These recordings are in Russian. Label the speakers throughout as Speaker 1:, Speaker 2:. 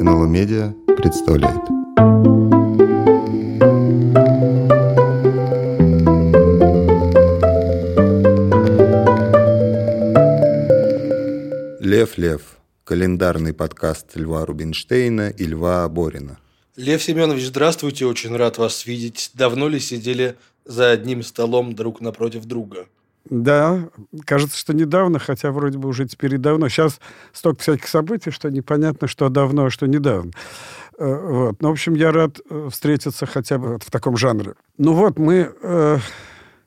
Speaker 1: НЛО Медиа представляет. Лев Лев. Календарный подкаст Льва Рубинштейна и Льва Борина.
Speaker 2: Лев Семенович, здравствуйте, очень рад вас видеть. Давно ли сидели за одним столом друг напротив друга?
Speaker 3: Да, кажется, что недавно, хотя вроде бы уже теперь и давно. Сейчас столько всяких событий, что непонятно, что давно, а что недавно. Э, вот. Ну, в общем, я рад э, встретиться хотя бы в таком жанре. Ну вот, мы э,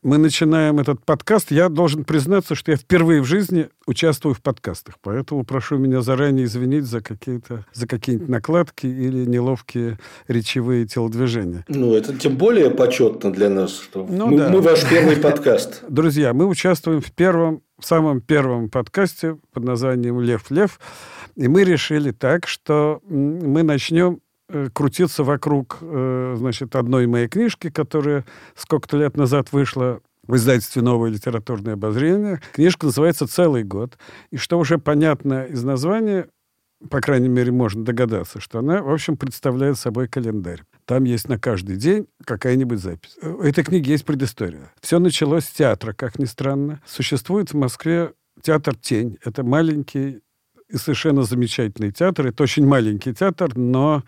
Speaker 3: мы начинаем этот подкаст, я должен признаться, что я впервые в жизни участвую в подкастах. Поэтому прошу меня заранее извинить за какие-то за какие-нибудь накладки или неловкие речевые телодвижения.
Speaker 2: Ну, это тем более почетно для нас, что
Speaker 3: ну,
Speaker 2: мы,
Speaker 3: да.
Speaker 2: мы ваш первый подкаст.
Speaker 3: Друзья, мы участвуем в первом, в самом первом подкасте под названием «Лев Лев». И мы решили так, что мы начнем крутиться вокруг, э, значит, одной моей книжки, которая сколько-то лет назад вышла в издательстве «Новое литературное обозрение». Книжка называется «Целый год». И что уже понятно из названия, по крайней мере, можно догадаться, что она, в общем, представляет собой календарь. Там есть на каждый день какая-нибудь запись. У этой книги есть предыстория. Все началось с театра, как ни странно. Существует в Москве театр «Тень». Это маленький и совершенно замечательный театр. Это очень маленький театр, но Э,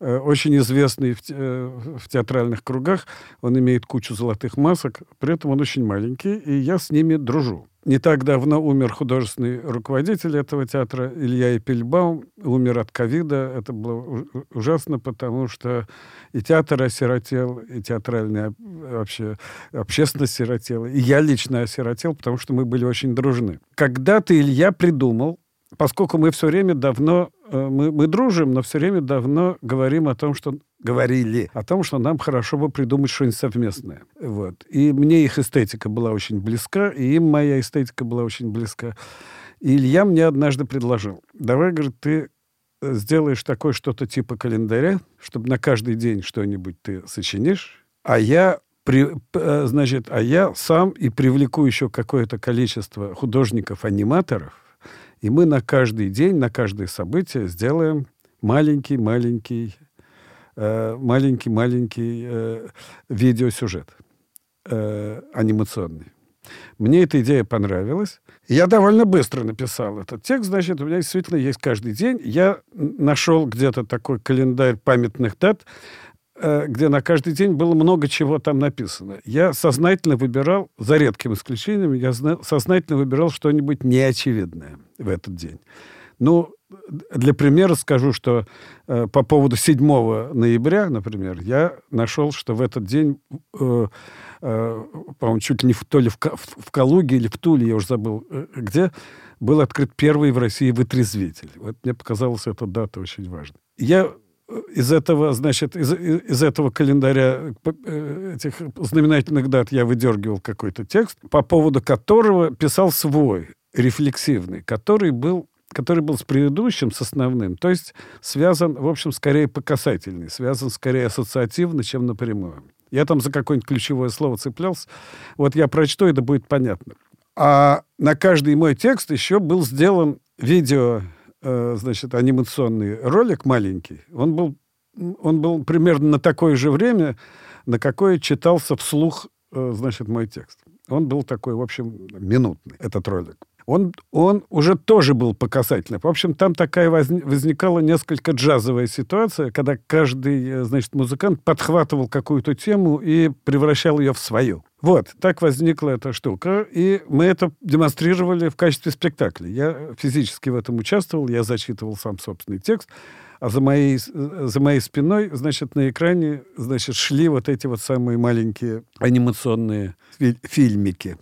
Speaker 3: очень известный в, э, в театральных кругах. Он имеет кучу золотых масок, при этом он очень маленький, и я с ними дружу. Не так давно умер художественный руководитель этого театра Илья Эпельбаум, умер от ковида. Это было ужасно, потому что и театр осиротел, и театральная вообще общественность осиротела. И я лично осиротел, потому что мы были очень дружны. Когда-то Илья придумал, поскольку мы все время давно Э, мы, мы дружим, но все время давно говорим о том, что говорили о том, что нам хорошо бы придумать что-нибудь совместное. Вот. И мне их эстетика была очень близка, и им моя эстетика была очень близка. И Илья мне однажды предложил, давай, говорит, ты сделаешь такое что-то типа календаря, чтобы на каждый день что-нибудь ты сочинишь, а я при, э, значит, а я сам и привлеку еще какое-то количество художников-аниматоров, и мы на каждый день, на каждое событие сделаем маленький-маленький э, маленький-маленький э, видеосюжет э, анимационный. Мне эта идея понравилась. Я довольно быстро написал этот текст. Значит, у меня действительно есть каждый день. Я нашел где-то такой календарь памятных дат. Э, где на каждый день было много чего там написано. Я сознательно выбирал, за редким исключением, я сознательно выбирал что-нибудь неочевидное в этот день. Ну, для примера скажу, что э, по поводу 7 ноября, например, я нашел, что в этот день, э, э, по-моему, чуть ли не в, то ли в, в, Калуге или в Туле, я уже забыл, э, где, был открыт первый в России вытрезвитель. Вот мне показалась эта дата очень важной. Я из этого, значит, из, из этого календаря э, этих знаменательных дат я выдергивал какой-то текст, по поводу которого писал свой, рефлексивный, который был который был с предыдущим, с основным, то есть связан, в общем, скорее по касательной, связан скорее ассоциативно, чем напрямую. Я там за какое-нибудь ключевое слово цеплялся. Вот я прочту, это будет понятно. А на каждый мой текст еще был сделан видео значит, анимационный ролик маленький. Он был, он был примерно на такое же время, на какое читался вслух, э, значит, мой текст. Он был такой, в общем, минутный, этот ролик. Он, он уже тоже был показательный. В общем, там такая возник, возникала несколько джазовая ситуация, когда каждый, э, значит, музыкант подхватывал какую-то тему и превращал ее в свою. Вот, так возникла эта штука, и мы это демонстрировали в качестве спектакля. Я физически в этом участвовал, я зачитывал сам собственный текст, а за моей, за моей спиной, значит, на экране, значит, шли вот эти вот самые маленькие анимационные фильмики.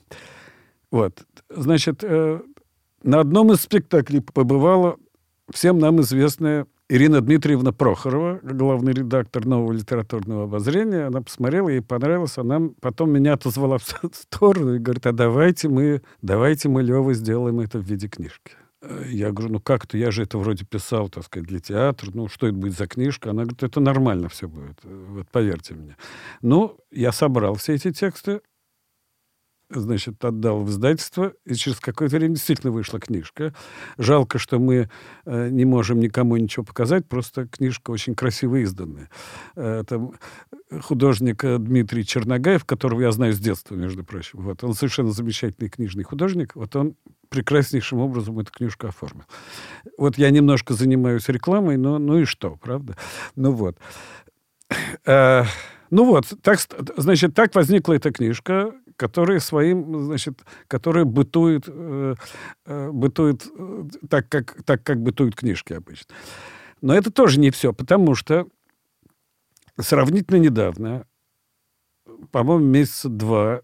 Speaker 3: Вот, значит, э, на одном из спектаклей побывала всем нам известная Ирина Дмитриевна Прохорова, главный редактор нового литературного обозрения, она посмотрела, ей понравилось, она потом меня отозвала в сторону и говорит, а давайте мы, давайте мы, Лева, сделаем это в виде книжки. Э, я говорю, ну как-то, я же это вроде писал, так сказать, для театра, ну что это будет за книжка? Она говорит, это нормально все будет, вот поверьте мне. Ну, я собрал все эти тексты, значит, отдал в издательство, и через какое-то время действительно вышла книжка. Жалко, что мы э, не можем никому ничего показать, просто книжка очень красиво изданная. Э, это художник э, Дмитрий Черногаев, которого я знаю с детства, между прочим. Вот. Он совершенно замечательный книжный художник. Вот он прекраснейшим образом эту книжку оформил. Вот я немножко занимаюсь рекламой, но ну и что, правда? Ну вот. Э, ну вот, так, значит, так возникла эта книжка, которая своим, значит, которая бытует, э, э, бытует э, так, как, так, как бытуют книжки обычно. Но это тоже не все, потому что сравнительно недавно, по-моему, месяца два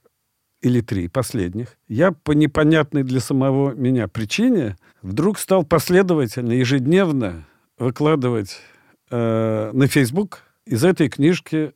Speaker 3: или три последних, я по непонятной для самого меня причине вдруг стал последовательно, ежедневно выкладывать э, на Facebook из этой книжки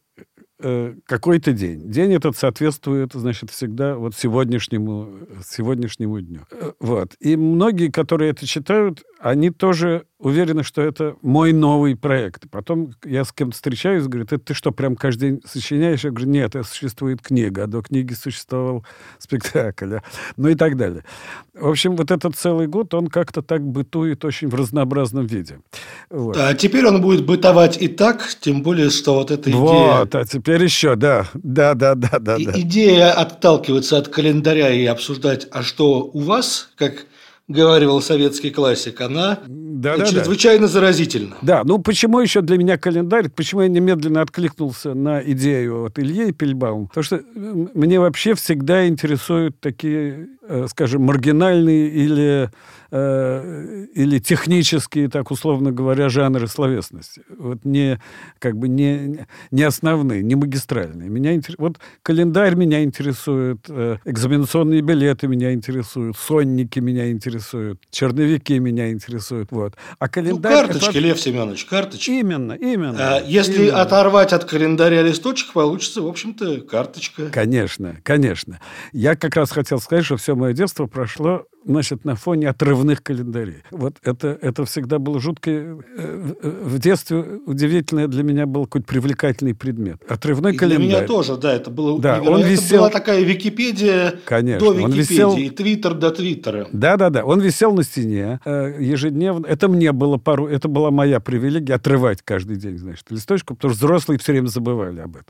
Speaker 3: Э, какой-то день. День этот соответствует, значит, всегда вот сегодняшнему, сегодняшнему дню. Э, вот. И многие, которые это читают, они тоже уверены, что это мой новый проект. Потом я с кем-то встречаюсь, говорит, это ты что, прям каждый день сочиняешь? Я говорю, нет, это существует книга, а до книги существовал спектакль, ну и так далее. В общем, вот этот целый год, он как-то так бытует очень в разнообразном виде.
Speaker 2: Вот. А теперь он будет бытовать и так, тем более, что вот эта идея...
Speaker 3: Вот, а теперь еще, да, да, да, да, да. И,
Speaker 2: да. Идея отталкиваться от календаря и обсуждать, а что у вас, как говаривал советский классик, она да, да, чрезвычайно да. заразительна.
Speaker 3: Да, ну почему еще для меня календарь, почему я немедленно откликнулся на идею от Ильи Пельбаум? Потому что мне вообще всегда интересуют такие, скажем, маргинальные или Э, или технические, так условно говоря, жанры словесности. Вот не, как бы не, не основные, не магистральные. Меня интерес... Вот календарь меня интересует, э, экзаменационные билеты меня интересуют, сонники меня интересуют, черновики меня интересуют. Вот.
Speaker 2: А календарь... Ну, карточки, это... Лев Семенович, карточки.
Speaker 3: Именно, именно.
Speaker 2: А, если
Speaker 3: именно.
Speaker 2: оторвать от календаря листочек, получится, в общем-то, карточка.
Speaker 3: Конечно, конечно. Я как раз хотел сказать, что все мое детство прошло значит, на фоне отрывных календарей. Вот это, это всегда было жутко. Э, в детстве удивительно для меня был какой-то привлекательный предмет. Отрывной
Speaker 2: и
Speaker 3: календарь.
Speaker 2: Для меня тоже, да, это было
Speaker 3: да, он
Speaker 2: это
Speaker 3: висел...
Speaker 2: была такая Википедия
Speaker 3: Конечно,
Speaker 2: до Википедии, он висел... и Твиттер до Твиттера.
Speaker 3: Да-да-да, он висел на стене э, ежедневно. Это мне было пару... Это была моя привилегия отрывать каждый день, значит, листочку, потому что взрослые все время забывали об этом.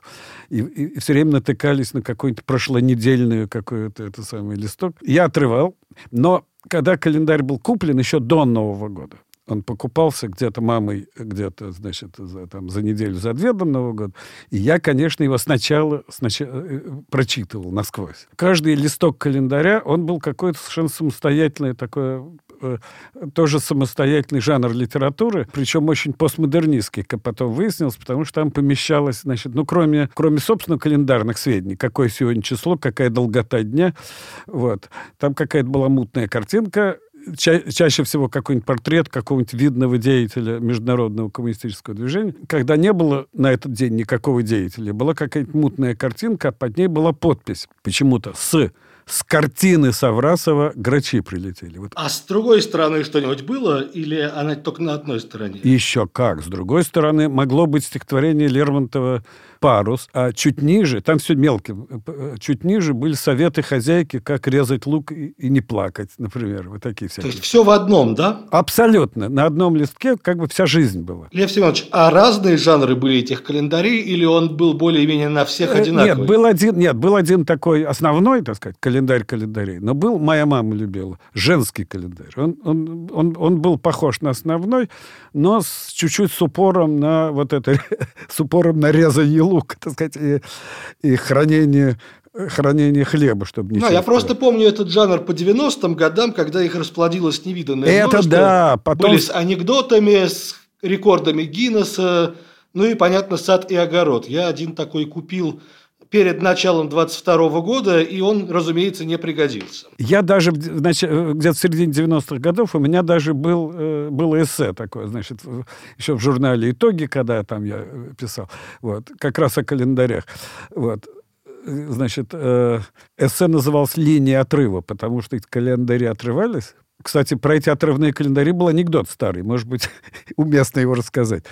Speaker 3: И, и, и все время натыкались на какую-то прошлонедельную какой-то это самый листок. Я отрывал, но когда календарь был куплен еще до Нового года, он покупался где-то мамой, где-то, значит, за, там, за неделю, за две до Нового года. И я, конечно, его сначала, сначала э, прочитывал насквозь. Каждый листок календаря, он был какой-то совершенно самостоятельный такой э, тоже самостоятельный жанр литературы, причем очень постмодернистский, как потом выяснилось, потому что там помещалось, значит, ну, кроме, кроме собственно, календарных сведений, какое сегодня число, какая долгота дня, вот, там какая-то была мутная картинка, ча чаще всего какой-нибудь портрет какого-нибудь видного деятеля международного коммунистического движения. Когда не было на этот день никакого деятеля, была какая-нибудь мутная картинка, а под ней была подпись почему-то с с картины Саврасова грачи прилетели. Вот.
Speaker 2: А с другой стороны что-нибудь было или она только на одной стороне?
Speaker 3: Еще как. С другой стороны, могло быть стихотворение Лермонтова парус, а чуть ниже, там все мелким, э, чуть ниже были советы хозяйки, как резать лук и, и не плакать, например, вот такие всякие.
Speaker 2: То есть все в одном, да?
Speaker 3: Абсолютно. На одном листке как бы вся жизнь была.
Speaker 2: Лев Семенович, а разные жанры были этих календарей или он был более-менее на всех э, одинаковый?
Speaker 3: Нет, был один, нет, был один такой основной, так сказать, календарь календарей, но был, моя мама любила, женский календарь. Он, он, он, он был похож на основной, но с чуть-чуть с упором на вот это, с упором на резание лук, так сказать, и, и хранение хранение хлеба, чтобы не
Speaker 2: Ну, я просто помню этот жанр по 90-м годам, когда их расплодилось невиданное
Speaker 3: Это множество. да.
Speaker 2: Потом... Были с анекдотами, с рекордами Гиннесса, ну и, понятно, сад и огород. Я один такой купил перед началом 22 года, и он, разумеется, не пригодился.
Speaker 3: Я даже значит, где-то в середине 90-х годов у меня даже был, э, было эссе такое, значит, еще в журнале «Итоги», когда там я э, писал, вот, как раз о календарях. Вот значит, э, эссе называлось «Линия отрыва», потому что эти календари отрывались. Кстати, про эти отрывные календари был анекдот старый, может быть, уместно его рассказать.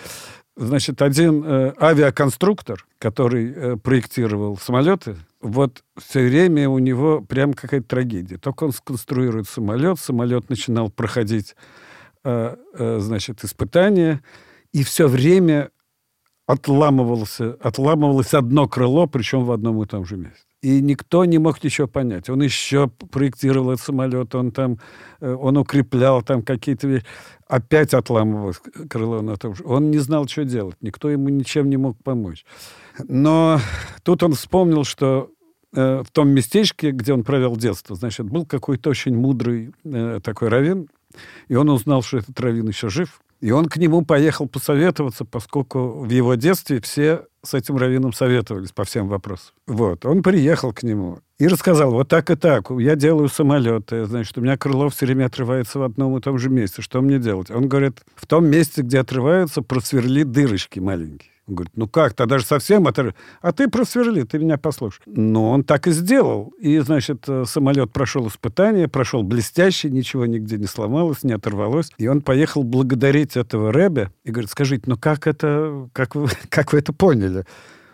Speaker 3: Значит, один э, авиаконструктор, который э, проектировал самолеты, вот все время у него прям какая-то трагедия. Только он сконструирует самолет, самолет начинал проходить, э, э, значит, испытания, и все время отламывался, отламывалось одно крыло, причем в одном и том же месте. И никто не мог ничего понять. Он еще проектировал этот самолет, он там, э, он укреплял там какие-то вещи. Опять отламывалось крыло на том же. Он не знал, что делать. Никто ему ничем не мог помочь. Но тут он вспомнил, что э, в том местечке, где он провел детство, значит, был какой-то очень мудрый э, такой раввин, и он узнал, что этот раввин еще жив. И он к нему поехал посоветоваться, поскольку в его детстве все с этим раввином советовались по всем вопросам. Вот. Он приехал к нему и рассказал, вот так и так, я делаю самолеты, значит, у меня крыло все время отрывается в одном и том же месте, что мне делать? Он говорит, в том месте, где отрываются, просверли дырочки маленькие. Он говорит, ну как, то даже совсем это... А ты просверли, ты меня послушай. Но он так и сделал. И, значит, э, самолет прошел испытание, прошел блестяще, ничего нигде не сломалось, не оторвалось. И он поехал благодарить этого Рэбе и говорит, скажите, ну как это, как вы, как вы это поняли?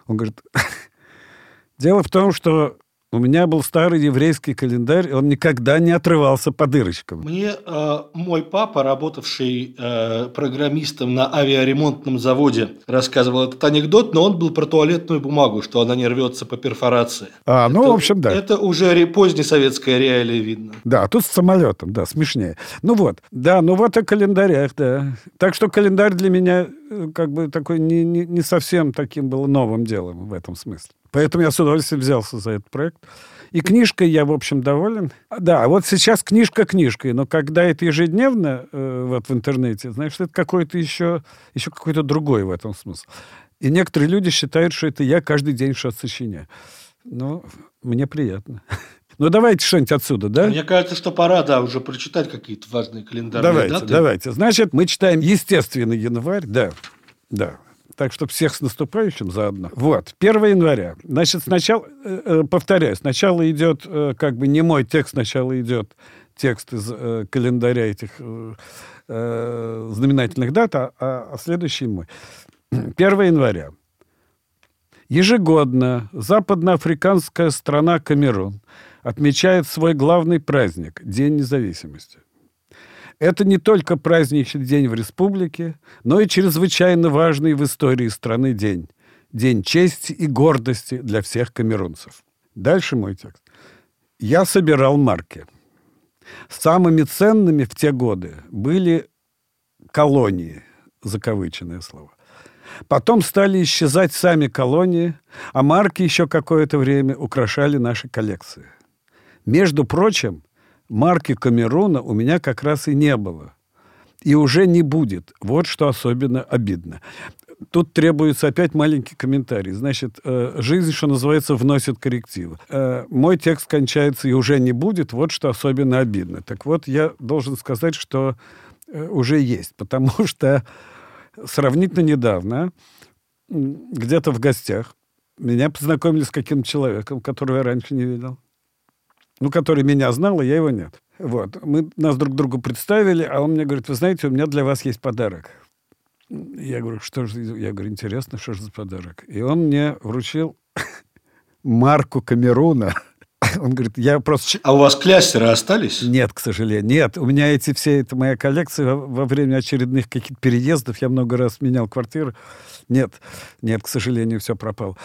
Speaker 3: Он говорит, дело в том, что у меня был старый еврейский календарь, он никогда не отрывался по дырочкам.
Speaker 2: Мне э, мой папа, работавший э, программистом на авиаремонтном заводе, рассказывал этот анекдот, но он был про туалетную бумагу, что она не рвется по перфорации.
Speaker 3: А, ну,
Speaker 2: это,
Speaker 3: в общем, да.
Speaker 2: Это уже позднесоветская реалия видно.
Speaker 3: Да, а тут с самолетом, да, смешнее. Ну вот, да, ну вот о календарях, да. Так что календарь для меня э, как бы такой не, не, не совсем таким был новым делом в этом смысле. Поэтому я с удовольствием взялся за этот проект. И книжкой я, в общем, доволен. Да, вот сейчас книжка книжкой, но когда это ежедневно э, вот в интернете, знаешь, это какой-то еще, еще какой-то другой в этом смысл. И некоторые люди считают, что это я каждый день что-то сочиняю. Ну, мне приятно. Ну, давайте что-нибудь отсюда, да?
Speaker 2: Мне кажется, что пора, да, уже прочитать какие-то важные календарные
Speaker 3: давайте,
Speaker 2: даты.
Speaker 3: Давайте, Значит, мы читаем естественный январь, да, да. Так что всех с наступающим заодно. Вот, 1 января. Значит, сначала, э, э, повторяю, сначала идет, э, как бы не мой текст, сначала идет текст из календаря этих знаменательных дат, а, а следующий мой. 1 января. Ежегодно западноафриканская страна Камерун отмечает свой главный праздник – День независимости. Это не только праздничный день в республике, но и чрезвычайно важный в истории страны день. День чести и гордости для всех камерунцев. Дальше мой текст. Я собирал марки. Самыми ценными в те годы были колонии, закавыченное слово. Потом стали исчезать сами колонии, а марки еще какое-то время украшали наши коллекции. Между прочим, марки Камеруна у меня как раз и не было. И уже не будет. Вот что особенно обидно. Тут требуется опять маленький комментарий. Значит, э, жизнь, что называется, вносит коррективы. Э, мой текст кончается и уже не будет. Вот что особенно обидно. Так вот, я должен сказать, что э, уже есть. Потому что сравнительно недавно, где-то в гостях, меня познакомили с каким-то человеком, которого я раньше не видел ну, который меня знал, а я его нет. Вот. Мы нас друг другу представили, а он мне говорит, вы знаете, у меня для вас есть подарок. Я говорю, что же? Я говорю, интересно, что же за подарок? И он мне вручил марку Камеруна. Он говорит, я просто...
Speaker 2: А у вас клястеры остались?
Speaker 3: Нет, к сожалению. Нет, у меня эти все, это моя коллекция во, время очередных каких-то переездов. Я много раз менял квартиру. Нет, нет, к сожалению, все пропало.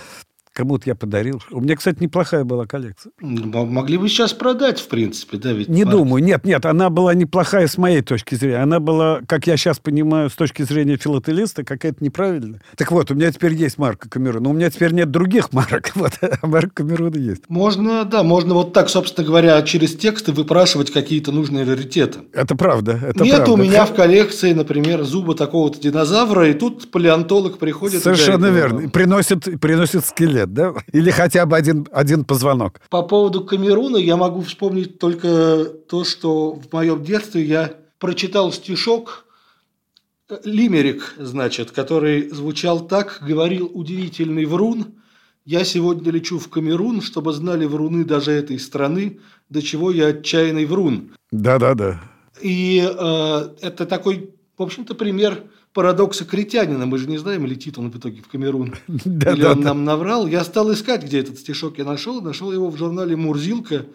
Speaker 3: Кому-то я подарил. У меня, кстати, неплохая была коллекция.
Speaker 2: Могли бы сейчас продать, в принципе, да? Ведь
Speaker 3: не марки. думаю. Нет, нет, она была неплохая с моей точки зрения. Она была, как я сейчас понимаю, с точки зрения филателиста, какая-то неправильная. Так вот, у меня теперь есть марка Камерун. Но у меня теперь нет других марок. Вот, а марка Камеруна есть.
Speaker 2: Можно, да, можно вот так, собственно говоря, через тексты выпрашивать какие-то нужные раритеты.
Speaker 3: Это правда. Это
Speaker 2: нет
Speaker 3: правда.
Speaker 2: у меня в коллекции, например, зуба такого-то динозавра, и тут палеонтолог приходит...
Speaker 3: Совершенно верно. И приносит, приносит скелет лет, да? Или хотя бы один, один позвонок.
Speaker 2: По поводу Камеруна я могу вспомнить только то, что в моем детстве я прочитал стишок э, Лимерик, значит, который звучал так, говорил удивительный врун, я сегодня лечу в Камерун, чтобы знали вруны даже этой страны, до чего я отчаянный врун.
Speaker 3: Да-да-да.
Speaker 2: И э, это такой, в общем-то, пример парадокса критянина. Мы же не знаем, летит он в итоге в Камерун. Или он нам наврал. Я стал искать, где этот стишок я нашел. Нашел его в журнале «Мурзилка»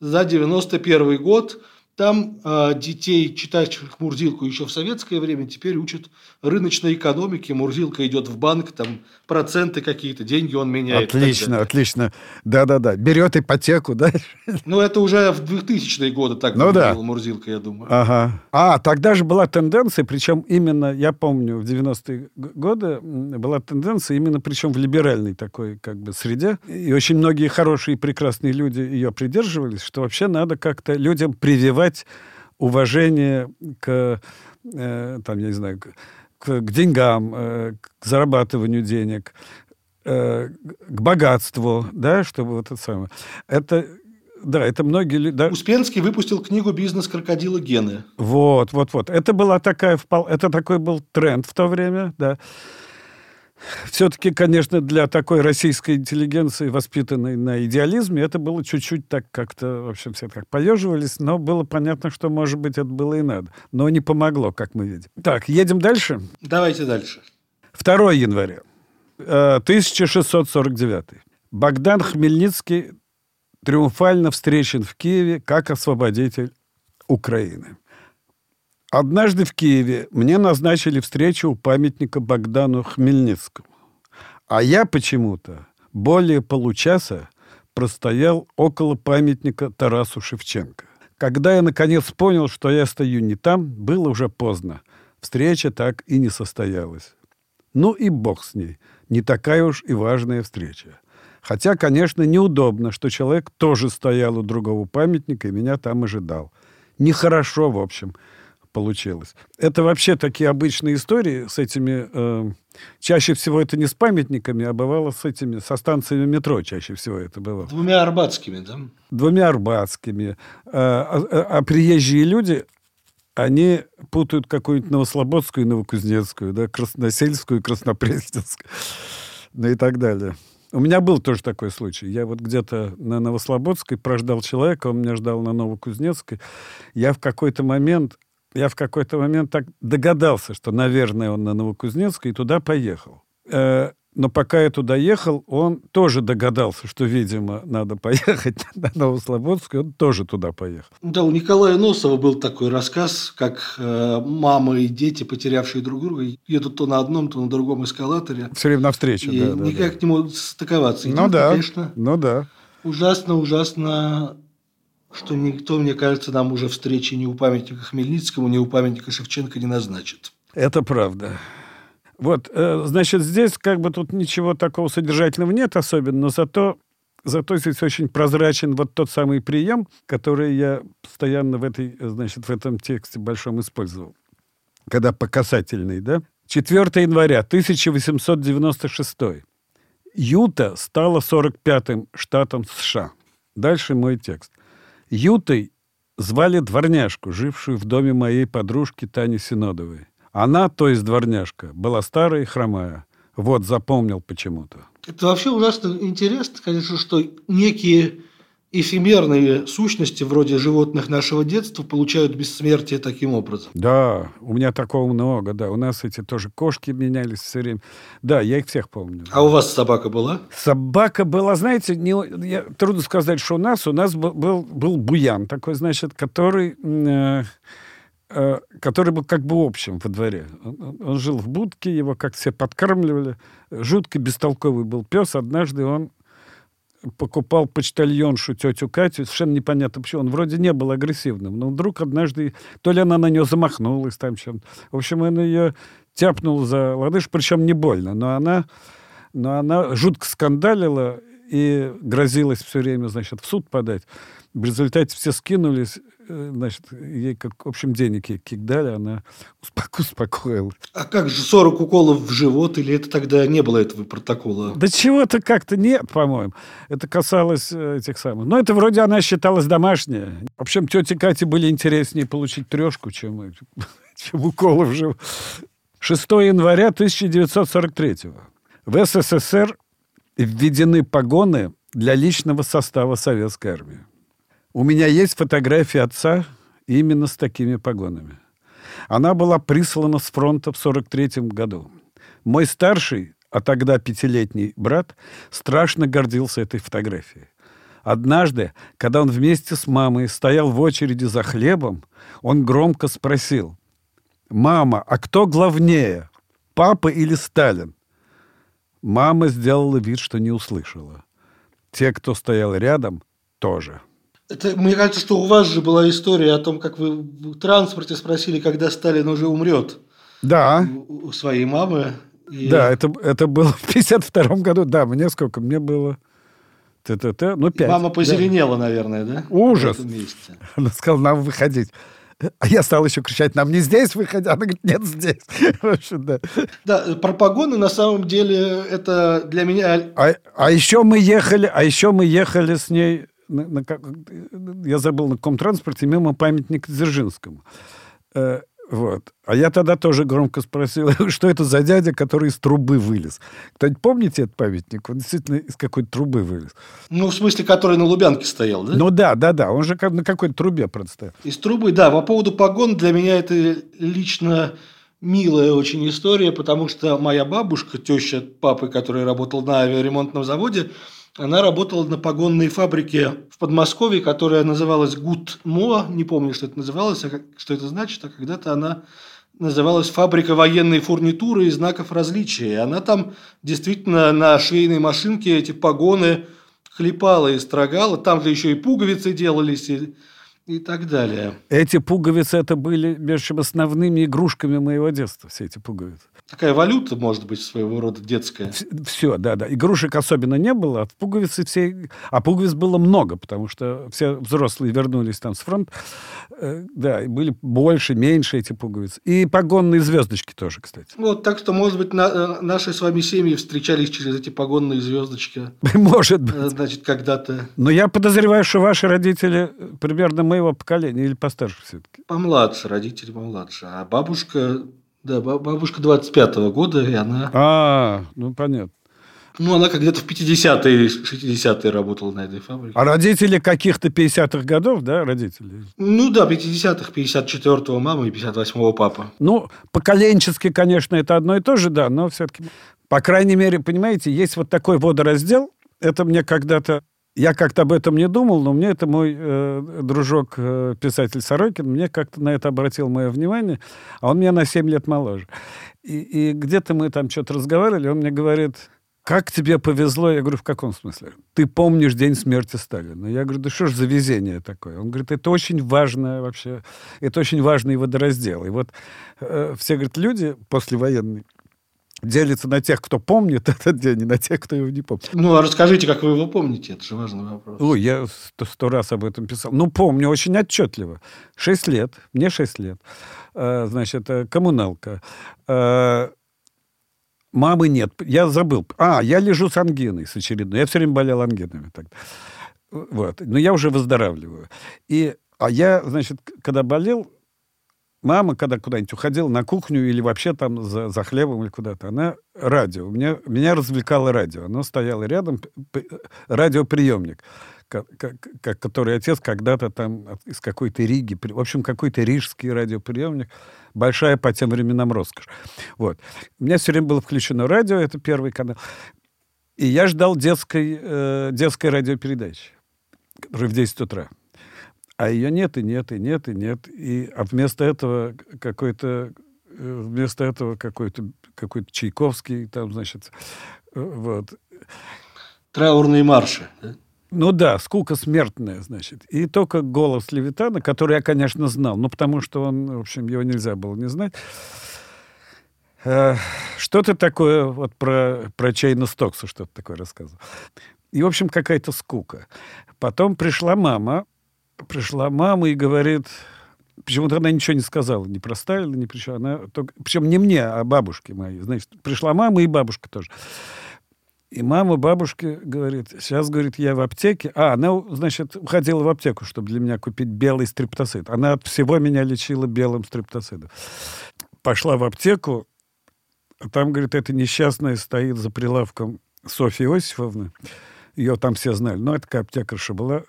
Speaker 2: за 91 год. Там э, детей, читающих Мурзилку еще в советское время, теперь учат рыночной экономике. Мурзилка идет в банк, там проценты какие-то, деньги он меняет.
Speaker 3: Отлично, отлично. Да-да-да. Берет ипотеку, да?
Speaker 2: Ну, это уже в 2000-е годы так ну, да. Мурзилка, я думаю.
Speaker 3: Ага. А, тогда же была тенденция, причем именно, я помню, в 90-е годы была тенденция именно, причем в либеральной такой как бы среде. И очень многие хорошие и прекрасные люди ее придерживались, что вообще надо как-то людям прививать уважение к, э, там, я не знаю, к, к деньгам, э, к зарабатыванию денег, э, к богатству, да, чтобы вот это самое. Это да, это многие люди... Да.
Speaker 2: Успенский выпустил книгу «Бизнес крокодила Гены».
Speaker 3: Вот, вот, вот. Это была такая... Это такой был тренд в то время, да все-таки, конечно, для такой российской интеллигенции, воспитанной на идеализме, это было чуть-чуть так как-то, в общем, все так поеживались, но было понятно, что, может быть, это было и надо. Но не помогло, как мы видим. Так, едем дальше?
Speaker 2: Давайте дальше.
Speaker 3: 2 января 1649. Э, Богдан Хмельницкий триумфально встречен в Киеве как освободитель Украины. Однажды в Киеве мне назначили встречу у памятника Богдану Хмельницкому. А я почему-то более получаса простоял около памятника Тарасу Шевченко. Когда я наконец понял, что я стою не там, было уже поздно. Встреча так и не состоялась. Ну и бог с ней. Не такая уж и важная встреча. Хотя, конечно, неудобно, что человек тоже стоял у другого памятника и меня там ожидал. Нехорошо, в общем получилось. Это вообще такие обычные истории с этими... Э, чаще всего это не с памятниками, а бывало с этими, со станциями метро чаще всего это было.
Speaker 2: Двумя арбатскими, да?
Speaker 3: Двумя арбатскими. А, а, а приезжие люди, они путают какую-нибудь Новослободскую и Новокузнецкую, да, Красносельскую и Краснопресненскую, ну и так далее. У меня был тоже такой случай. Я вот где-то на Новослободской прождал человека, он меня ждал на Новокузнецкой. Я в какой-то момент я в какой-то момент так догадался, что, наверное, он на Новокузнецкой и туда поехал. Э, но пока я туда ехал, он тоже догадался, что, видимо, надо поехать на Новослободскую, он тоже туда поехал.
Speaker 2: Да, у Николая Носова был такой рассказ, как э, мама и дети, потерявшие друг друга, едут то на одном, то на другом эскалаторе.
Speaker 3: Все время навстречу,
Speaker 2: и
Speaker 3: да.
Speaker 2: никак
Speaker 3: да.
Speaker 2: не могут стыковаться.
Speaker 3: Ну да, конечно. Ну да.
Speaker 2: Ужасно, ужасно что никто, мне кажется, нам уже встречи ни у памятника Хмельницкому, ни у памятника Шевченко не назначит.
Speaker 3: Это правда. Вот, э, значит, здесь как бы тут ничего такого содержательного нет особенно, но зато, зато здесь очень прозрачен вот тот самый прием, который я постоянно в, этой, значит, в этом тексте большом использовал. Когда показательный, да? 4 января 1896. Юта стала 45-м штатом США. Дальше мой текст. Ютой звали дворняжку, жившую в доме моей подружки Тани Синодовой. Она, то есть дворняжка, была старая и хромая. Вот, запомнил почему-то.
Speaker 2: Это вообще ужасно интересно, конечно, что некие эфемерные сущности, вроде животных нашего детства, получают бессмертие таким образом.
Speaker 3: Да, у меня такого много, да. У нас эти тоже кошки менялись все время. Да, я их всех помню.
Speaker 2: А у вас собака была?
Speaker 3: Собака была, знаете, не, я, трудно сказать, что у нас. У нас был, был, был буян такой, значит, который... Э, э, который был как бы общим во дворе. Он, он жил в будке, его как все подкармливали. Жутко бестолковый был пес. Однажды он покупал почтальоншу тетю Катю, совершенно непонятно почему. Он вроде не был агрессивным, но вдруг однажды, то ли она на нее замахнулась там чем-то. В общем, он ее тяпнул за лодыж, причем не больно, но она, но она жутко скандалила и грозилась все время, значит, в суд подать. В результате все скинулись, значит, ей, как, в общем, денег ей кидали, она успокоилась.
Speaker 2: А как же 40 уколов в живот, или это тогда не было этого протокола?
Speaker 3: Да чего-то как-то нет, по-моему. Это касалось э, этих самых. Но это вроде она считалась домашняя. В общем, тете Кате были интереснее получить трешку, чем, чем уколы в живот. 6 января 1943 в СССР введены погоны для личного состава советской армии. У меня есть фотографии отца именно с такими погонами. Она была прислана с фронта в 43 году. Мой старший, а тогда пятилетний брат, страшно гордился этой фотографией. Однажды, когда он вместе с мамой стоял в очереди за хлебом, он громко спросил, «Мама, а кто главнее, папа или Сталин?» Мама сделала вид, что не услышала. Те, кто стоял рядом, тоже.
Speaker 2: Это, мне кажется, что у вас же была история о том, как вы в транспорте спросили, когда Сталин уже умрет.
Speaker 3: Да.
Speaker 2: У своей мамы.
Speaker 3: И... Да, это, это было в 52 году. Да, мне сколько? Мне было...
Speaker 2: т-т-т, ну, пять. Мама позеленела, да. наверное, да?
Speaker 3: Ужас. Она сказала, нам выходить. А я стал еще кричать, нам не здесь выходить. Она говорит, нет, здесь.
Speaker 2: общем, да. да, про погоны на самом деле это для меня...
Speaker 3: А, а еще мы ехали, а еще мы ехали с ней, на, на, я забыл, на каком транспорте, мимо памятника Дзержинскому. Э, вот. А я тогда тоже громко спросил, что это за дядя, который из трубы вылез. Кто-нибудь помните этот памятник? Он действительно из какой-то трубы вылез.
Speaker 2: Ну, в смысле, который на Лубянке стоял, да?
Speaker 3: Ну да, да, да. Он же на какой-то трубе просто
Speaker 2: Из трубы, да. По поводу погон для меня это лично милая очень история, потому что моя бабушка, теща папы, который работал на авиаремонтном заводе, она работала на погонной фабрике в Подмосковье, которая называлась ГУТМО. Не помню, что это называлось, а что это значит. А когда-то она называлась «Фабрика военной фурнитуры и знаков различия». И она там действительно на швейной машинке эти погоны хлепала и строгала. Там же еще и пуговицы делались, и и так далее.
Speaker 3: Эти пуговицы это были, между прочим, основными игрушками моего детства, все эти пуговицы.
Speaker 2: Такая валюта, может быть, своего рода детская.
Speaker 3: Все, да, да. Игрушек особенно не было, а пуговицы все... А пуговиц было много, потому что все взрослые вернулись там с фронта. Э, да, и были больше, меньше эти пуговицы. И погонные звездочки тоже, кстати.
Speaker 2: Вот, так что, может быть, на, э, наши с вами семьи встречались через эти погонные звездочки.
Speaker 3: Может быть.
Speaker 2: Э, значит, когда-то.
Speaker 3: Но я подозреваю, что ваши родители примерно моего поколения или постарше все-таки.
Speaker 2: Помладше, родители помладше. А бабушка да, бабушка 25-го года, и она...
Speaker 3: А, ну понятно.
Speaker 2: Ну, она как-то в 50-е, 60-е работала на этой фабрике.
Speaker 3: А родители каких-то 50-х годов, да, родители?
Speaker 2: Ну да, 50-х, 54-го мама и 58-го папа.
Speaker 3: Ну, поколенчески, конечно, это одно и то же, да, но все-таки, по крайней мере, понимаете, есть вот такой водораздел, это мне когда-то я как-то об этом не думал, но мне это мой э, дружок, э, писатель Сорокин, мне как-то на это обратил мое внимание, а он меня на 7 лет моложе. И, и где-то мы там что-то разговаривали, он мне говорит, как тебе повезло? Я говорю, в каком смысле? Ты помнишь день смерти Сталина. Я говорю, да что ж за везение такое? Он говорит, это очень важно вообще, это очень важный водораздел. И вот э, все, говорят, люди послевоенные, делится на тех, кто помнит этот день, и на тех, кто его не помнит.
Speaker 2: Ну, а расскажите, как вы его помните, это же важный вопрос.
Speaker 3: Ой, я сто, сто раз об этом писал. Ну, помню очень отчетливо. Шесть лет, мне шесть лет. А, значит, э, коммуналка. А, мамы нет, я забыл. А, я лежу с ангиной, с очередной. Я все время болел ангинами тогда. Вот. Но я уже выздоравливаю. И, а я, значит, когда болел, мама, когда куда-нибудь уходила на кухню или вообще там за, за хлебом или куда-то, она радио. Меня, меня развлекало радио. Оно стояло рядом, радиоприемник, который отец когда-то там из какой-то Риги, в общем, какой-то рижский радиоприемник, большая по тем временам роскошь. Вот. У меня все время было включено радио, это первый канал. И я ждал детской, э, детской радиопередачи, которая в 10 утра. А ее нет, и нет, и нет, и нет. И, а вместо этого какой-то э, вместо этого какой-то какой-то Чайковский, там, значит, э, вот.
Speaker 2: Траурные марши, да?
Speaker 3: Ну да, скука смертная, значит. И только голос Левитана, который я, конечно, знал, ну потому что он, в общем, его нельзя было не знать. Э, что-то такое вот про, про Чейна Стокса что-то такое рассказывал. И, в общем, какая-то скука. Потом пришла мама, пришла мама и говорит, Почему-то она ничего не сказала, не про Сталина, не причем. Она только, причем не мне, а бабушке моей. Значит, пришла мама и бабушка тоже. И мама бабушке говорит, сейчас, говорит, я в аптеке. А, она, значит, уходила в аптеку, чтобы для меня купить белый стриптоцид. Она от всего меня лечила белым стриптоцидом. Пошла в аптеку, а там, говорит, эта несчастная стоит за прилавком Софья Иосифовна ее там все знали. Ну, это такая аптекарша была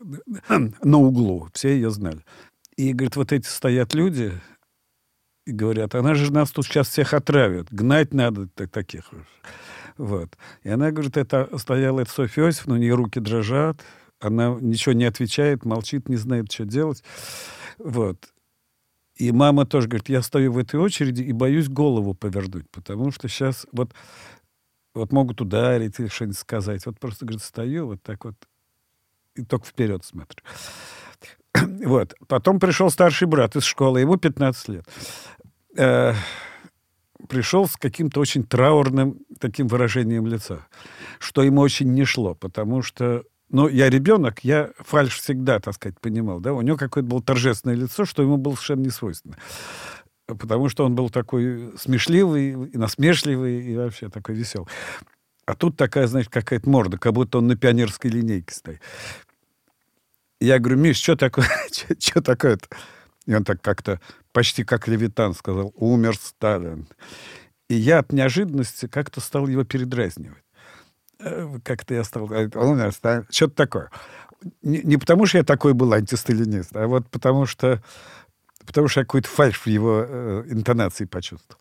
Speaker 3: на углу, все ее знали. И, говорит, вот эти стоят люди, И говорят, она же нас тут сейчас всех отравит, гнать надо таких. Вот. И она говорит, это стояла это Софья Иосифовна, у нее руки дрожат, она ничего не отвечает, молчит, не знает, что делать. Вот. И мама тоже говорит, я стою в этой очереди и боюсь голову повернуть, потому что сейчас вот, вот могут ударить или что-нибудь сказать. Вот просто, говорит, стою вот так вот и только вперед смотрю. Вот. Потом пришел старший брат из школы, ему 15 лет. Э, пришел с каким-то очень траурным таким выражением лица, что ему очень не шло, потому что ну, я ребенок, я фальш всегда, так сказать, понимал, да, у него какое-то было торжественное лицо, что ему было совершенно не свойственно. Потому что он был такой смешливый, и насмешливый, и вообще такой веселый. А тут такая, знаешь, какая-то морда, как будто он на пионерской линейке стоит. Я говорю, Миш, что такое, что такое-то? И он так как-то, почти как Левитан сказал, умер Сталин. И я от неожиданности как-то стал его передразнивать. Э, как-то я стал говорить, умер Сталин. Что-то такое. Не, не потому, что я такой был антисталинист, а вот потому что потому что я какой-то фальш в его э, интонации почувствовал.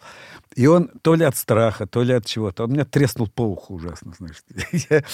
Speaker 3: И он то ли от страха, то ли от чего-то, он меня треснул по уху ужасно, знаешь.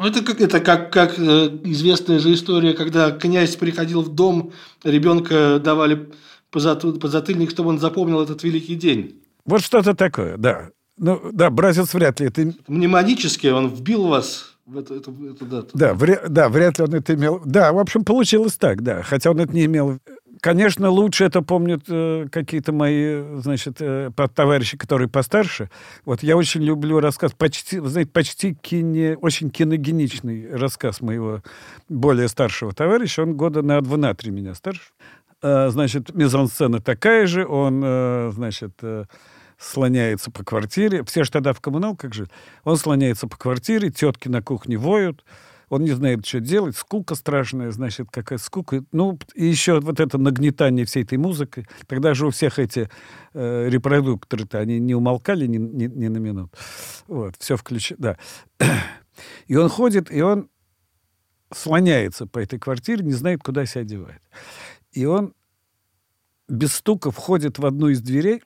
Speaker 2: Ну, это как, это как, как э, известная же история, когда князь приходил в дом, ребенка давали подзатыльник, чтобы он запомнил этот великий день.
Speaker 3: Вот что-то такое, да. Ну, да, бразец вряд ли это...
Speaker 2: Мнемонически он вбил вас в эту, эту, эту дату.
Speaker 3: Да, вря... да, вряд ли он это имел... Да, в общем, получилось так, да. Хотя он это не имел Конечно, лучше это помнят э, какие-то мои, значит, э, товарищи, которые постарше. Вот я очень люблю рассказ, почти, знаете, почти кине, очень киногеничный рассказ моего более старшего товарища. Он года на два, на три меня старше. Э, значит, мизансцена такая же. Он, э, значит, э, слоняется по квартире. Все же тогда в коммуналках жили. Он слоняется по квартире, тетки на кухне воют он не знает, что делать, скука страшная, значит, какая скука. Ну, и еще вот это нагнетание всей этой музыки. Тогда же у всех эти э, репродукторы-то, они не умолкали ни, ни, ни на минуту. Вот, все включено, да. И он ходит, и он слоняется по этой квартире, не знает, куда себя девать. И он без стука входит в одну из дверей,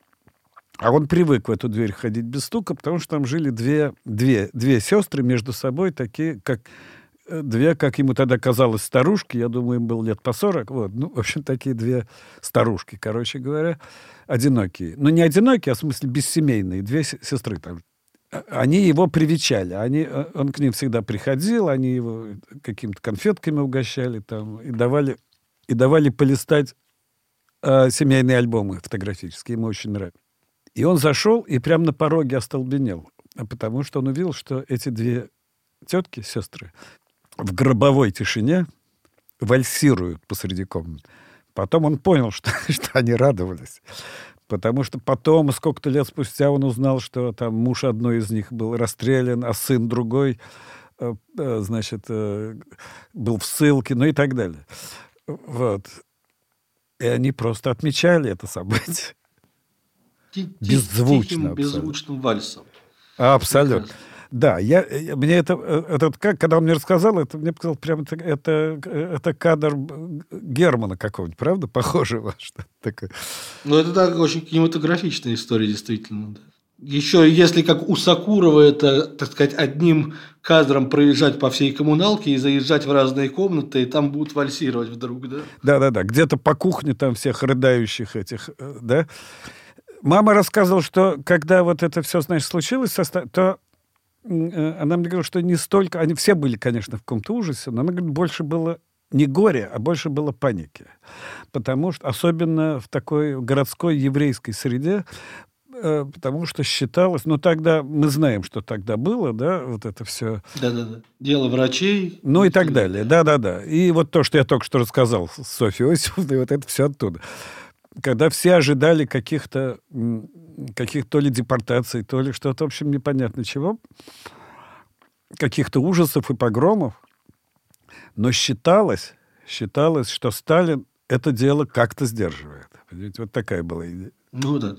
Speaker 3: а он привык в эту дверь ходить без стука, потому что там жили две, две, две сестры между собой, такие, как две, как ему тогда казалось, старушки, я думаю, им было лет по 40, вот, ну, в общем, такие две старушки, короче говоря, одинокие. Но не одинокие, а в смысле бессемейные, две сестры там. А, они его привечали, они, э, он к ним всегда приходил, они его какими-то конфетками угощали там и давали, и давали полистать э, семейные альбомы фотографические, ему очень нравилось. И он зашел и прямо на пороге остолбенел, потому что он увидел, что эти две тетки, сестры, в гробовой тишине вальсируют посреди комнаты. Потом он понял, что, что они радовались. Потому что потом, сколько-то лет спустя, он узнал, что там муж одной из них был расстрелян, а сын другой, э, э, значит, э, был в ссылке, ну и так далее. Вот. И они просто отмечали это событие.
Speaker 2: Беззвучно. Тихим, беззвучным вальсом.
Speaker 3: Абсолютно. Прекрасно. Да, я, э, мне это, э, этот, как, когда он мне рассказал, это мне показалось, прям это, это, это кадр Германа какого-нибудь, правда? Похожего что такое.
Speaker 2: Ну, это так, очень кинематографичная история, действительно. Да. Еще если как у Сакурова это, так сказать, одним кадром проезжать по всей коммуналке и заезжать в разные комнаты, и там будут вальсировать вдруг, да?
Speaker 3: Да-да-да, где-то по кухне там всех рыдающих этих, э, да? Мама рассказывала, что когда вот это все, значит, случилось, то Э, она мне говорила, что не столько... Они все были, конечно, в каком-то ужасе, но она говорит, больше было не горе, а больше было паники. Потому что, особенно в такой городской еврейской среде, э, потому что считалось, ну тогда мы знаем, что тогда было, да, вот это все.
Speaker 2: Да-да-да. Дело врачей.
Speaker 3: Ну и так далее. Да-да-да. И вот то, что я только что рассказал Софье Осиповной, вот это все оттуда. Когда все ожидали каких-то каких то ли депортаций, то ли что-то, в общем, непонятно чего, каких-то ужасов и погромов. Но считалось, считалось, что Сталин это дело как-то сдерживает. Понимаете, вот такая была идея.
Speaker 2: Ну да.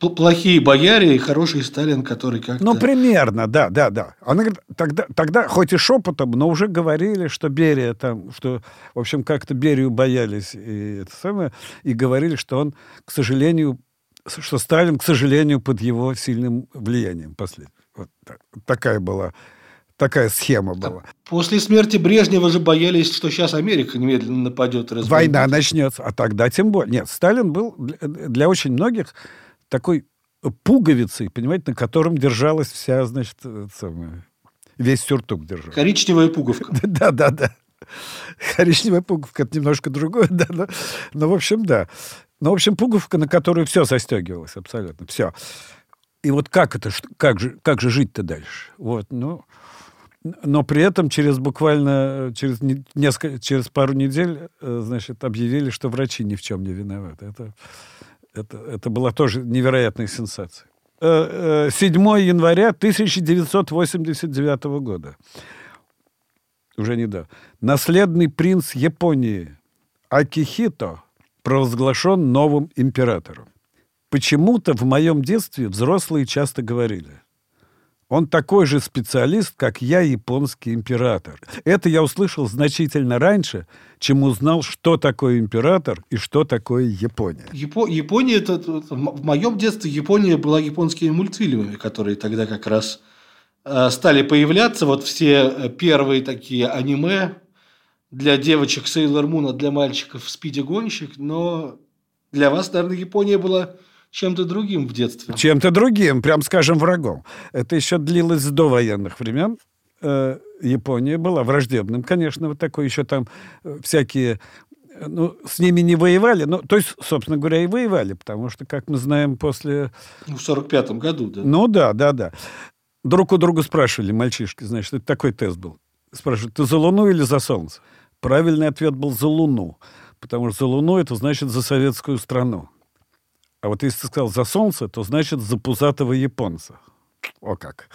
Speaker 2: Плохие бояре и хороший Сталин, который как-то...
Speaker 3: Ну, примерно, да, да, да. Она говорит, тогда, тогда хоть и шепотом, но уже говорили, что Берия там, что, в общем, как-то Берию боялись и это самое, и говорили, что он, к сожалению, что Сталин, к сожалению, под его сильным влиянием последний. Вот такая была такая схема была.
Speaker 2: После смерти Брежнева же боялись, что сейчас Америка немедленно нападет и
Speaker 3: Война начнется, а тогда тем более. Нет, Сталин был для очень многих такой пуговицей, понимаете, на котором держалась вся, значит, самая, весь сюртук держал.
Speaker 2: Коричневая пуговка.
Speaker 3: Да, да, да. Коричневая пуговка – это немножко другое, да, но, но, в общем, да. Но, в общем, пуговка, на которую все застегивалось абсолютно, все. И вот как это, как же, как же жить-то дальше? Вот, ну, но при этом через буквально через несколько через пару недель, э, значит, объявили, что врачи ни в чем не виноваты. Это это, это была тоже невероятная сенсация. 7 э, э, января 1989 года. Уже недавно. Наследный принц Японии Акихито провозглашен новым императором. Почему-то в моем детстве взрослые часто говорили – он такой же специалист, как я, японский император. Это я услышал значительно раньше, чем узнал, что такое император и что такое Япония.
Speaker 2: Япо- Япония, это, в моем детстве Япония была японскими мультфильмами, которые тогда как раз э, стали появляться. Вот все э, первые такие аниме для девочек Сейлор Мун, а для мальчиков Спиди Гонщик. Но для вас, наверное, Япония была чем-то другим в детстве.
Speaker 3: Чем-то другим, прям скажем, врагом. Это еще длилось до военных времен. Э, Япония была враждебным, конечно, вот такой еще там э, всякие э, ну, с ними не воевали, ну, то есть, собственно говоря, и воевали, потому что, как мы знаем, после...
Speaker 2: Ну, в 45-м году, да.
Speaker 3: Ну, да, да, да. Друг у друга спрашивали, мальчишки, значит, это такой тест был. Спрашивают, ты за Луну или за Солнце? Правильный ответ был за Луну, потому что за Луну это значит за советскую страну. А вот если ты сказал «за солнце», то значит «за пузатого японца». О как.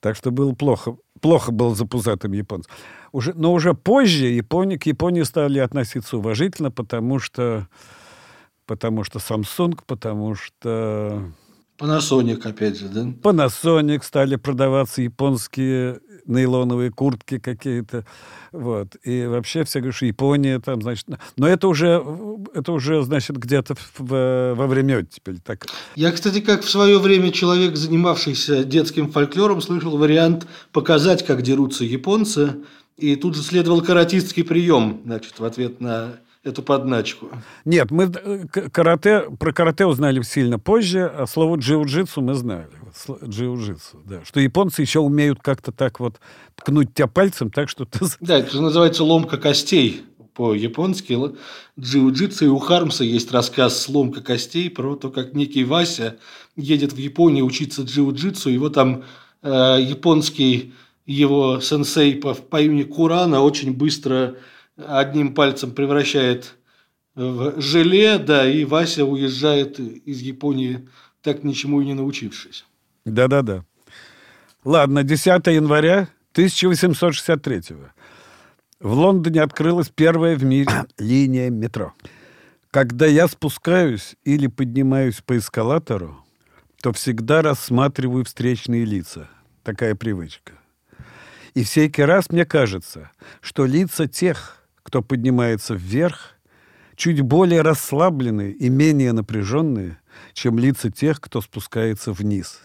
Speaker 3: Так что было плохо. Плохо было за пузатым японцем. Уже, но уже позже Японии, к Японии стали относиться уважительно, потому что, потому что Samsung, потому что...
Speaker 2: Panasonic, опять же, да?
Speaker 3: Panasonic стали продаваться японские нейлоновые куртки какие-то. Вот. И вообще все говорят, что Япония там, значит... Но это уже, это уже значит, где-то в, во время оттепели. Так.
Speaker 2: Я, кстати, как в свое время человек, занимавшийся детским фольклором, слышал вариант показать, как дерутся японцы, и тут же следовал каратистский прием, значит, в ответ на эту подначку.
Speaker 3: Нет, мы э, карате, про карате узнали сильно позже, а слово джиу-джитсу мы знали. Джиу-джитсу, да. Что японцы еще умеют как-то так вот ткнуть тебя пальцем, так что ты...
Speaker 2: Да, это называется ломка костей по-японски. Джиу-джитсу и у Хармса есть рассказ «Сломка костей» про то, как некий Вася едет в Японию учиться джиу-джитсу, его там э, японский его сенсей по, по имени Курана очень быстро одним пальцем превращает в желе, да, и Вася уезжает из Японии, так ничему и не научившись.
Speaker 3: Да-да-да. Ладно, 10 января 1863 В Лондоне открылась первая в мире линия метро. Когда я спускаюсь или поднимаюсь по эскалатору, то всегда рассматриваю встречные лица. Такая привычка. И всякий раз мне кажется, что лица тех, кто поднимается вверх, чуть более расслабленные и менее напряженные, чем лица тех, кто спускается вниз.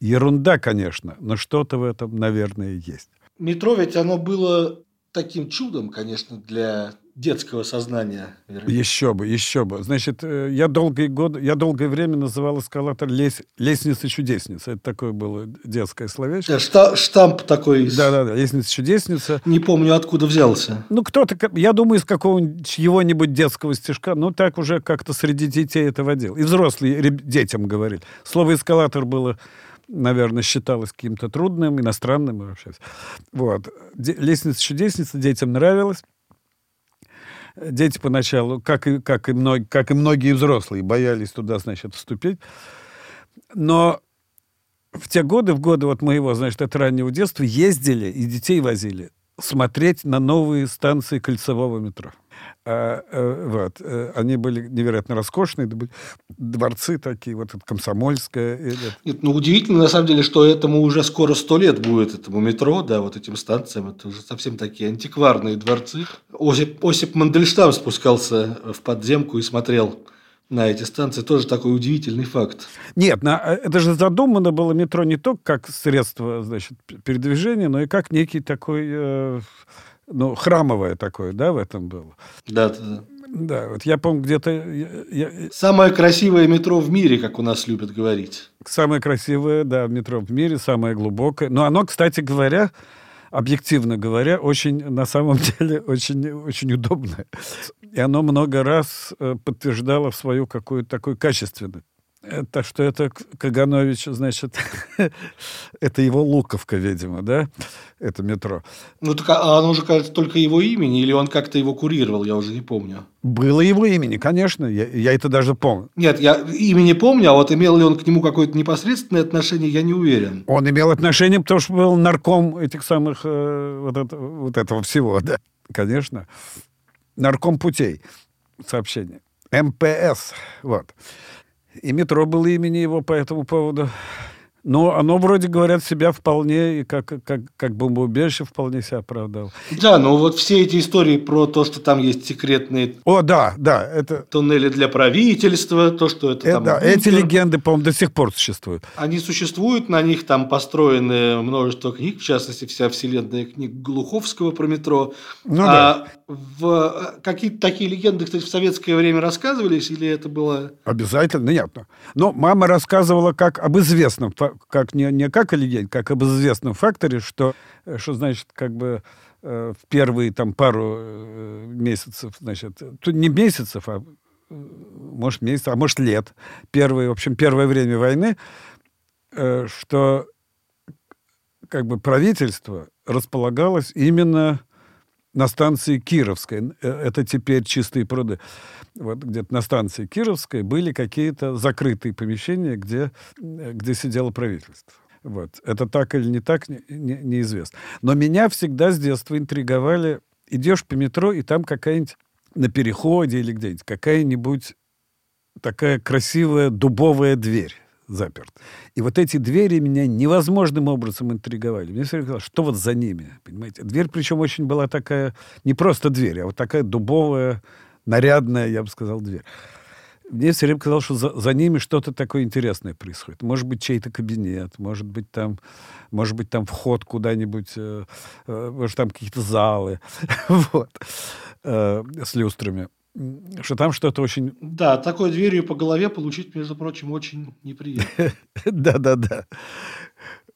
Speaker 3: Ерунда, конечно, но что-то в этом, наверное, есть.
Speaker 2: Метро ведь оно было таким чудом, конечно, для детского сознания.
Speaker 3: Вероятно. Еще бы, еще бы. Значит, э, я долгие годы, я долгое время называл эскалатор лес, лестница-чудесница. Это такое было детское словечко.
Speaker 2: Шта, штамп такой.
Speaker 3: Да-да-да, лестница-чудесница.
Speaker 2: Не помню, откуда взялся.
Speaker 3: Ну, кто-то, я думаю, из какого-нибудь чьего-нибудь детского стишка, ну, так уже как-то среди детей это водил. И взрослые детям говорили. Слово эскалатор было наверное, считалось каким-то трудным, иностранным вообще. Вот. Лестница-чудесница детям нравилась. Дети поначалу, как и, как, и мног, как и многие взрослые, боялись туда, значит, вступить. Но в те годы, в годы вот моего, значит, от раннего детства, ездили и детей возили смотреть на новые станции кольцевого метро. А, э, вот. Э, они были невероятно роскошные, дворцы такие, вот это Комсомольское.
Speaker 2: Нет, ну удивительно на самом деле, что этому уже скоро сто лет будет, этому метро, да, вот этим станциям. Это уже совсем такие антикварные дворцы. Осип, Осип Мандельштам спускался в подземку и смотрел на эти станции. Тоже такой удивительный факт.
Speaker 3: Нет, на, э, это же задумано было метро не только как средство значит, передвижения, но и как некий такой... Э, ну, храмовое такое, да, в этом было.
Speaker 2: Да, да, да.
Speaker 3: Да, вот я помню где-то... Я.
Speaker 2: Самое красивое метро в мире, как у нас любят говорить.
Speaker 3: Самое красивое, да, метро в мире, самое глубокое. Но оно, кстати говоря, объективно говоря, очень, на самом деле, очень, очень удобное. И оно много раз э, подтверждало свою какую-то такую качественность. Это что это Каганович, значит, это его Луковка, видимо, да? Это метро.
Speaker 2: Ну, так а оно же, кажется, только его имени, или он как-то его курировал, я уже не помню.
Speaker 3: Было его имени, конечно, я, я это даже помню.
Speaker 2: Нет, я имени помню, а вот имел ли он к нему какое-то непосредственное отношение, я не уверен.
Speaker 3: Он имел отношение, потому что был нарком этих самых, э, вот, это, вот этого всего, да, конечно. Нарком путей сообщения. МПС, вот. И метро было имени его по этому поводу. Но оно, вроде говорят, себя вполне, и как, как, как бомбоубежище вполне себя оправдал.
Speaker 2: Да, но вот все эти истории про то, что там есть секретные
Speaker 3: О, да, да, это...
Speaker 2: туннели для правительства, то, что это, это там...
Speaker 3: Да, эти легенды, по-моему, до сих пор существуют.
Speaker 2: Они существуют, на них там построены множество книг, в частности, вся вселенная книг Глуховского про метро. Ну, а да. в... какие-то такие легенды, кстати, в советское время рассказывались, или это было...
Speaker 3: Обязательно, нет. Но мама рассказывала как об известном как не, не как легенде, как об известном факторе, что, э, что значит, как бы э, в первые там пару э, месяцев, значит, тут не месяцев, а может месяц, а может лет, первые, в общем, первое время войны, что как бы правительство располагалось именно на станции Кировской. Это теперь чистые пруды вот где-то на станции Кировской были какие-то закрытые помещения, где, где сидело правительство. Вот. Это так или не так, не, не, неизвестно. Но меня всегда с детства интриговали. Идешь по метро, и там какая-нибудь на переходе или где-нибудь какая-нибудь такая красивая дубовая дверь заперт. И вот эти двери меня невозможным образом интриговали. Мне все казалось, что вот за ними, понимаете? Дверь, причем, очень была такая, не просто дверь, а вот такая дубовая, нарядная, я бы сказал, дверь. Мне все время казалось, что за, за ними что-то такое интересное происходит. Может быть, чей-то кабинет, может быть, там, может быть, там вход куда-нибудь, э, э, может, там какие-то залы, вот, э, с люстрами. Что там что-то очень...
Speaker 2: Да, такой дверью по голове получить, между прочим, очень неприятно.
Speaker 3: Да-да-да.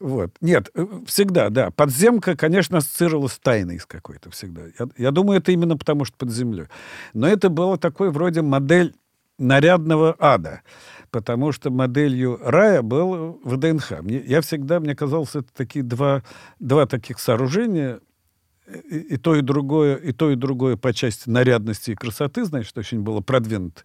Speaker 3: Вот. Нет, э, всегда, да. Подземка, конечно, ассоциировалась с тайной с какой-то всегда. Я, я думаю, это именно потому, что под землей. Но это было такой вроде модель нарядного ада. Потому что моделью рая был ВДНХ. Мне, я всегда, мне казалось, это такие два, два таких сооружения, и, и то, и другое, и то, и другое по части нарядности и красоты, значит, очень было продвинуто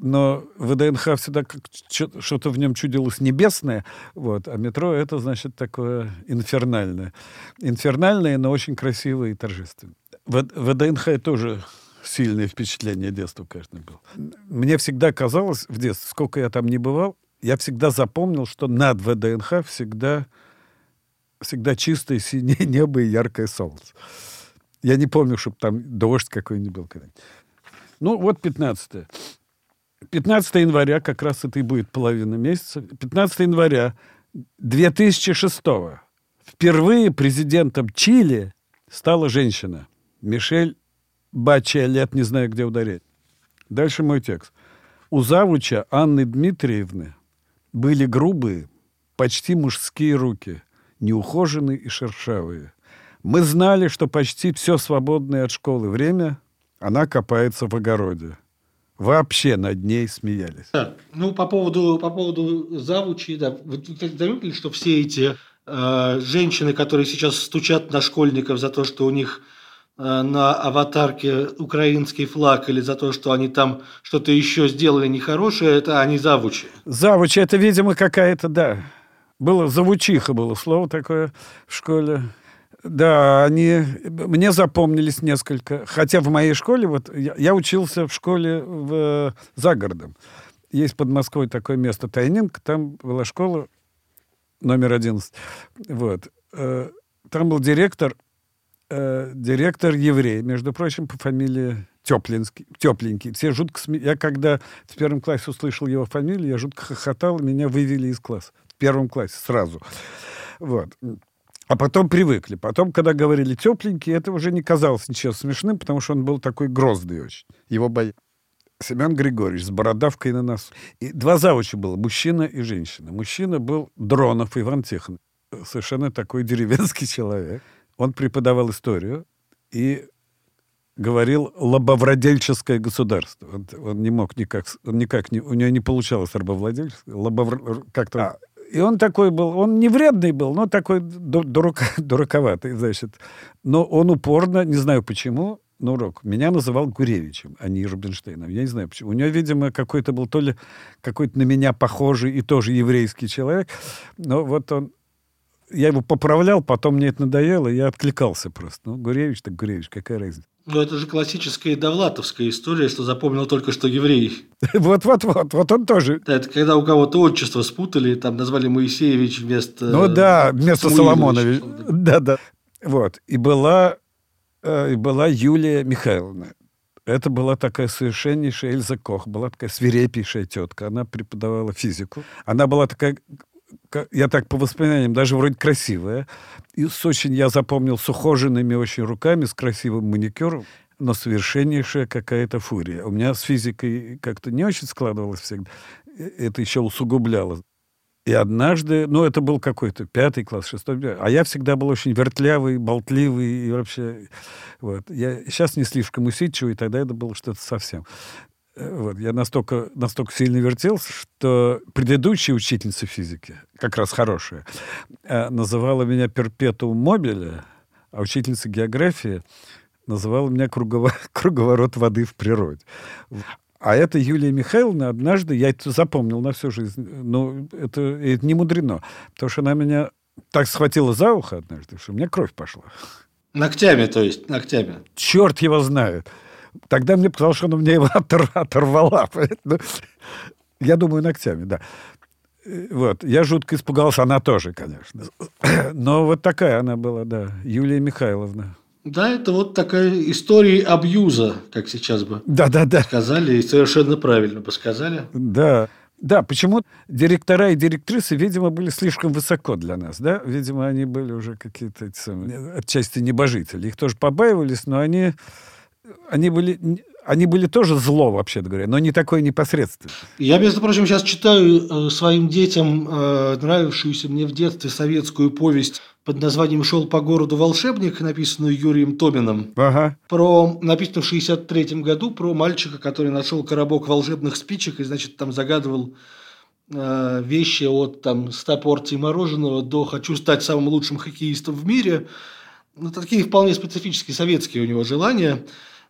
Speaker 3: но ВДНХ всегда что-то в нем чудилось небесное, вот, а метро это, значит, такое инфернальное. Инфернальное, но очень красивое и торжественное. В, ВДНХ тоже сильное впечатление детства, конечно, было. Мне всегда казалось в детстве, сколько я там не бывал, я всегда запомнил, что над ВДНХ всегда, всегда чистое синее небо и яркое солнце. Я не помню, чтобы там дождь какой-нибудь был. Ну, вот 15 -е. 15 января, как раз это и будет половина месяца, 15 января 2006 впервые президентом Чили стала женщина. Мишель Бачелет, не знаю, где ударить. Дальше мой текст. У завуча Анны Дмитриевны были грубые, почти мужские руки, неухоженные и шершавые. Мы знали, что почти все свободное от школы время она копается в огороде вообще над ней смеялись.
Speaker 2: Да. Ну, по поводу, по поводу завучи, да. Вы заметили, что все эти э, женщины, которые сейчас стучат на школьников за то, что у них э, на аватарке украинский флаг или за то, что они там что-то еще сделали нехорошее, это они завучи.
Speaker 3: Завучи, это, видимо, какая-то, да. Было завучиха было слово такое в школе. Да, они мне запомнились несколько. Хотя в моей школе, вот я, я учился в школе в, за городом. Есть под Москвой такое место Тайнинг, там была школа номер 11. Вот. Э, там был директор, э, директор еврей, между прочим, по фамилии Теплинский, тепленький. Все жутко сме... Я когда в первом классе услышал его фамилию, я жутко хохотал, меня вывели из класса. В первом классе сразу. Вот. А потом привыкли. Потом, когда говорили тепленький, это уже не казалось ничего смешным, потому что он был такой грозный очень. Его боялись. Семен Григорьевич с бородавкой на носу. И два завуча было, мужчина и женщина. Мужчина был Дронов Иван Тихон. Совершенно такой деревенский человек. Он преподавал историю и говорил лобовладельческое государство. Он, он не мог никак, он никак не, у него не получалось рабовладельческое, лобов, как-то... А, и он такой был, он не вредный был, но такой дурак, дураковатый, значит. Но он упорно, не знаю почему, на урок. Меня называл Гуревичем, а не Рубинштейном. Я не знаю почему. У него, видимо, какой-то был то ли какой-то на меня похожий и тоже еврейский человек. Но вот он... Я его поправлял, потом мне это надоело, и я откликался просто. Ну, Гуревич так Гуревич, какая разница.
Speaker 2: Ну, это же классическая довлатовская история, что запомнил только что еврей.
Speaker 3: Вот-вот-вот, вот он тоже.
Speaker 2: Да, это когда у кого-то отчество спутали, там назвали Моисеевич вместо...
Speaker 3: Ну да, вместо Соломонович. Да-да. Вот. И была Э, и была Юлия Михайловна. Это была такая совершеннейшая Эльза Кох, была такая свирепейшая тетка. Она преподавала физику. Она была такая, я так по воспоминаниям, даже вроде красивая. И с очень, я запомнил, с очень руками, с красивым маникюром но совершеннейшая какая-то фурия. У меня с физикой как-то не очень складывалось всегда. Э, это еще усугубляло. И однажды, ну, это был какой-то пятый класс, шестой, а я всегда был очень вертлявый, болтливый и вообще... Вот. Я сейчас не слишком усидчивый, тогда это было что-то совсем. Вот. Я настолько, настолько сильно вертелся, что предыдущая учительница физики, как раз хорошая, э, называла меня перпетум мобиля, а учительница географии называла меня круговорот воды в природе. А это Юлия Михайловна однажды, я это запомнил на всю жизнь, но это, это не мудрено, потому что она меня так схватила за ухо однажды, что у меня кровь пошла.
Speaker 2: Ногтями, то есть, ногтями.
Speaker 3: Черт его знает. Тогда мне показалось, что она мне его отор оторвала. Я думаю, ногтями, да. Вот. Я жутко испугался, она тоже, конечно. Но вот такая она была, да, Юлия Михайловна.
Speaker 2: Да, это вот такая история абьюза, как сейчас бы
Speaker 3: да, да, да.
Speaker 2: сказали, и совершенно правильно бы сказали.
Speaker 3: Да, да, почему директора и директрисы, видимо, были слишком высоко для нас, да? Видимо, они были уже какие-то отчасти небожители. Их тоже побаивались, но они, они были они были тоже зло, вообще говоря, но не такое непосредственно.
Speaker 2: Я, между прочим, сейчас читаю э, своим детям э, нравившуюся мне в детстве советскую повесть под названием «Шел по городу волшебник», написанную Юрием Томином.
Speaker 3: Ага.
Speaker 2: Про, написанную в 63 году, про мальчика, который нашел коробок волшебных спичек и, значит, там загадывал э, вещи от там 100 порций мороженого до «хочу стать самым лучшим хоккеистом в мире». Ну, такие вполне специфические советские у него желания.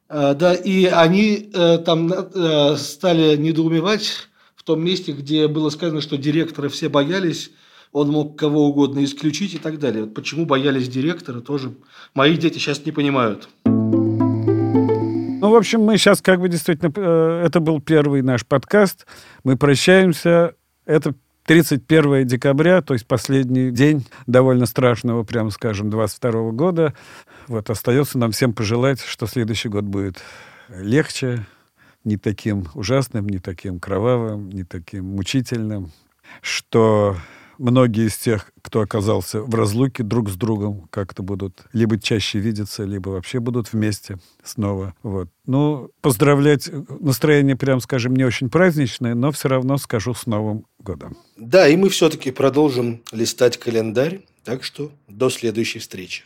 Speaker 2: Э, да, и они э, там э, стали недоумевать в том месте, где было сказано, что директора все боялись, он мог кого угодно исключить и так далее. Почему боялись директора, тоже мои дети сейчас не понимают.
Speaker 3: Ну, в общем, мы сейчас как бы действительно... Э, это был первый наш подкаст. Мы прощаемся. Это 31 декабря, то есть последний день довольно страшного, прямо скажем, 22 года. Вот остается нам всем пожелать, что следующий год будет легче, не таким ужасным, не таким кровавым, не таким мучительным, что многие из тех, кто оказался в разлуке друг с другом, как-то будут либо чаще видеться, либо вообще будут вместе снова. Вот. Ну, поздравлять, настроение, прям скажем, не очень праздничное, но все равно скажу с Новым годом.
Speaker 2: Да, и мы все-таки продолжим листать календарь, так что до следующей встречи.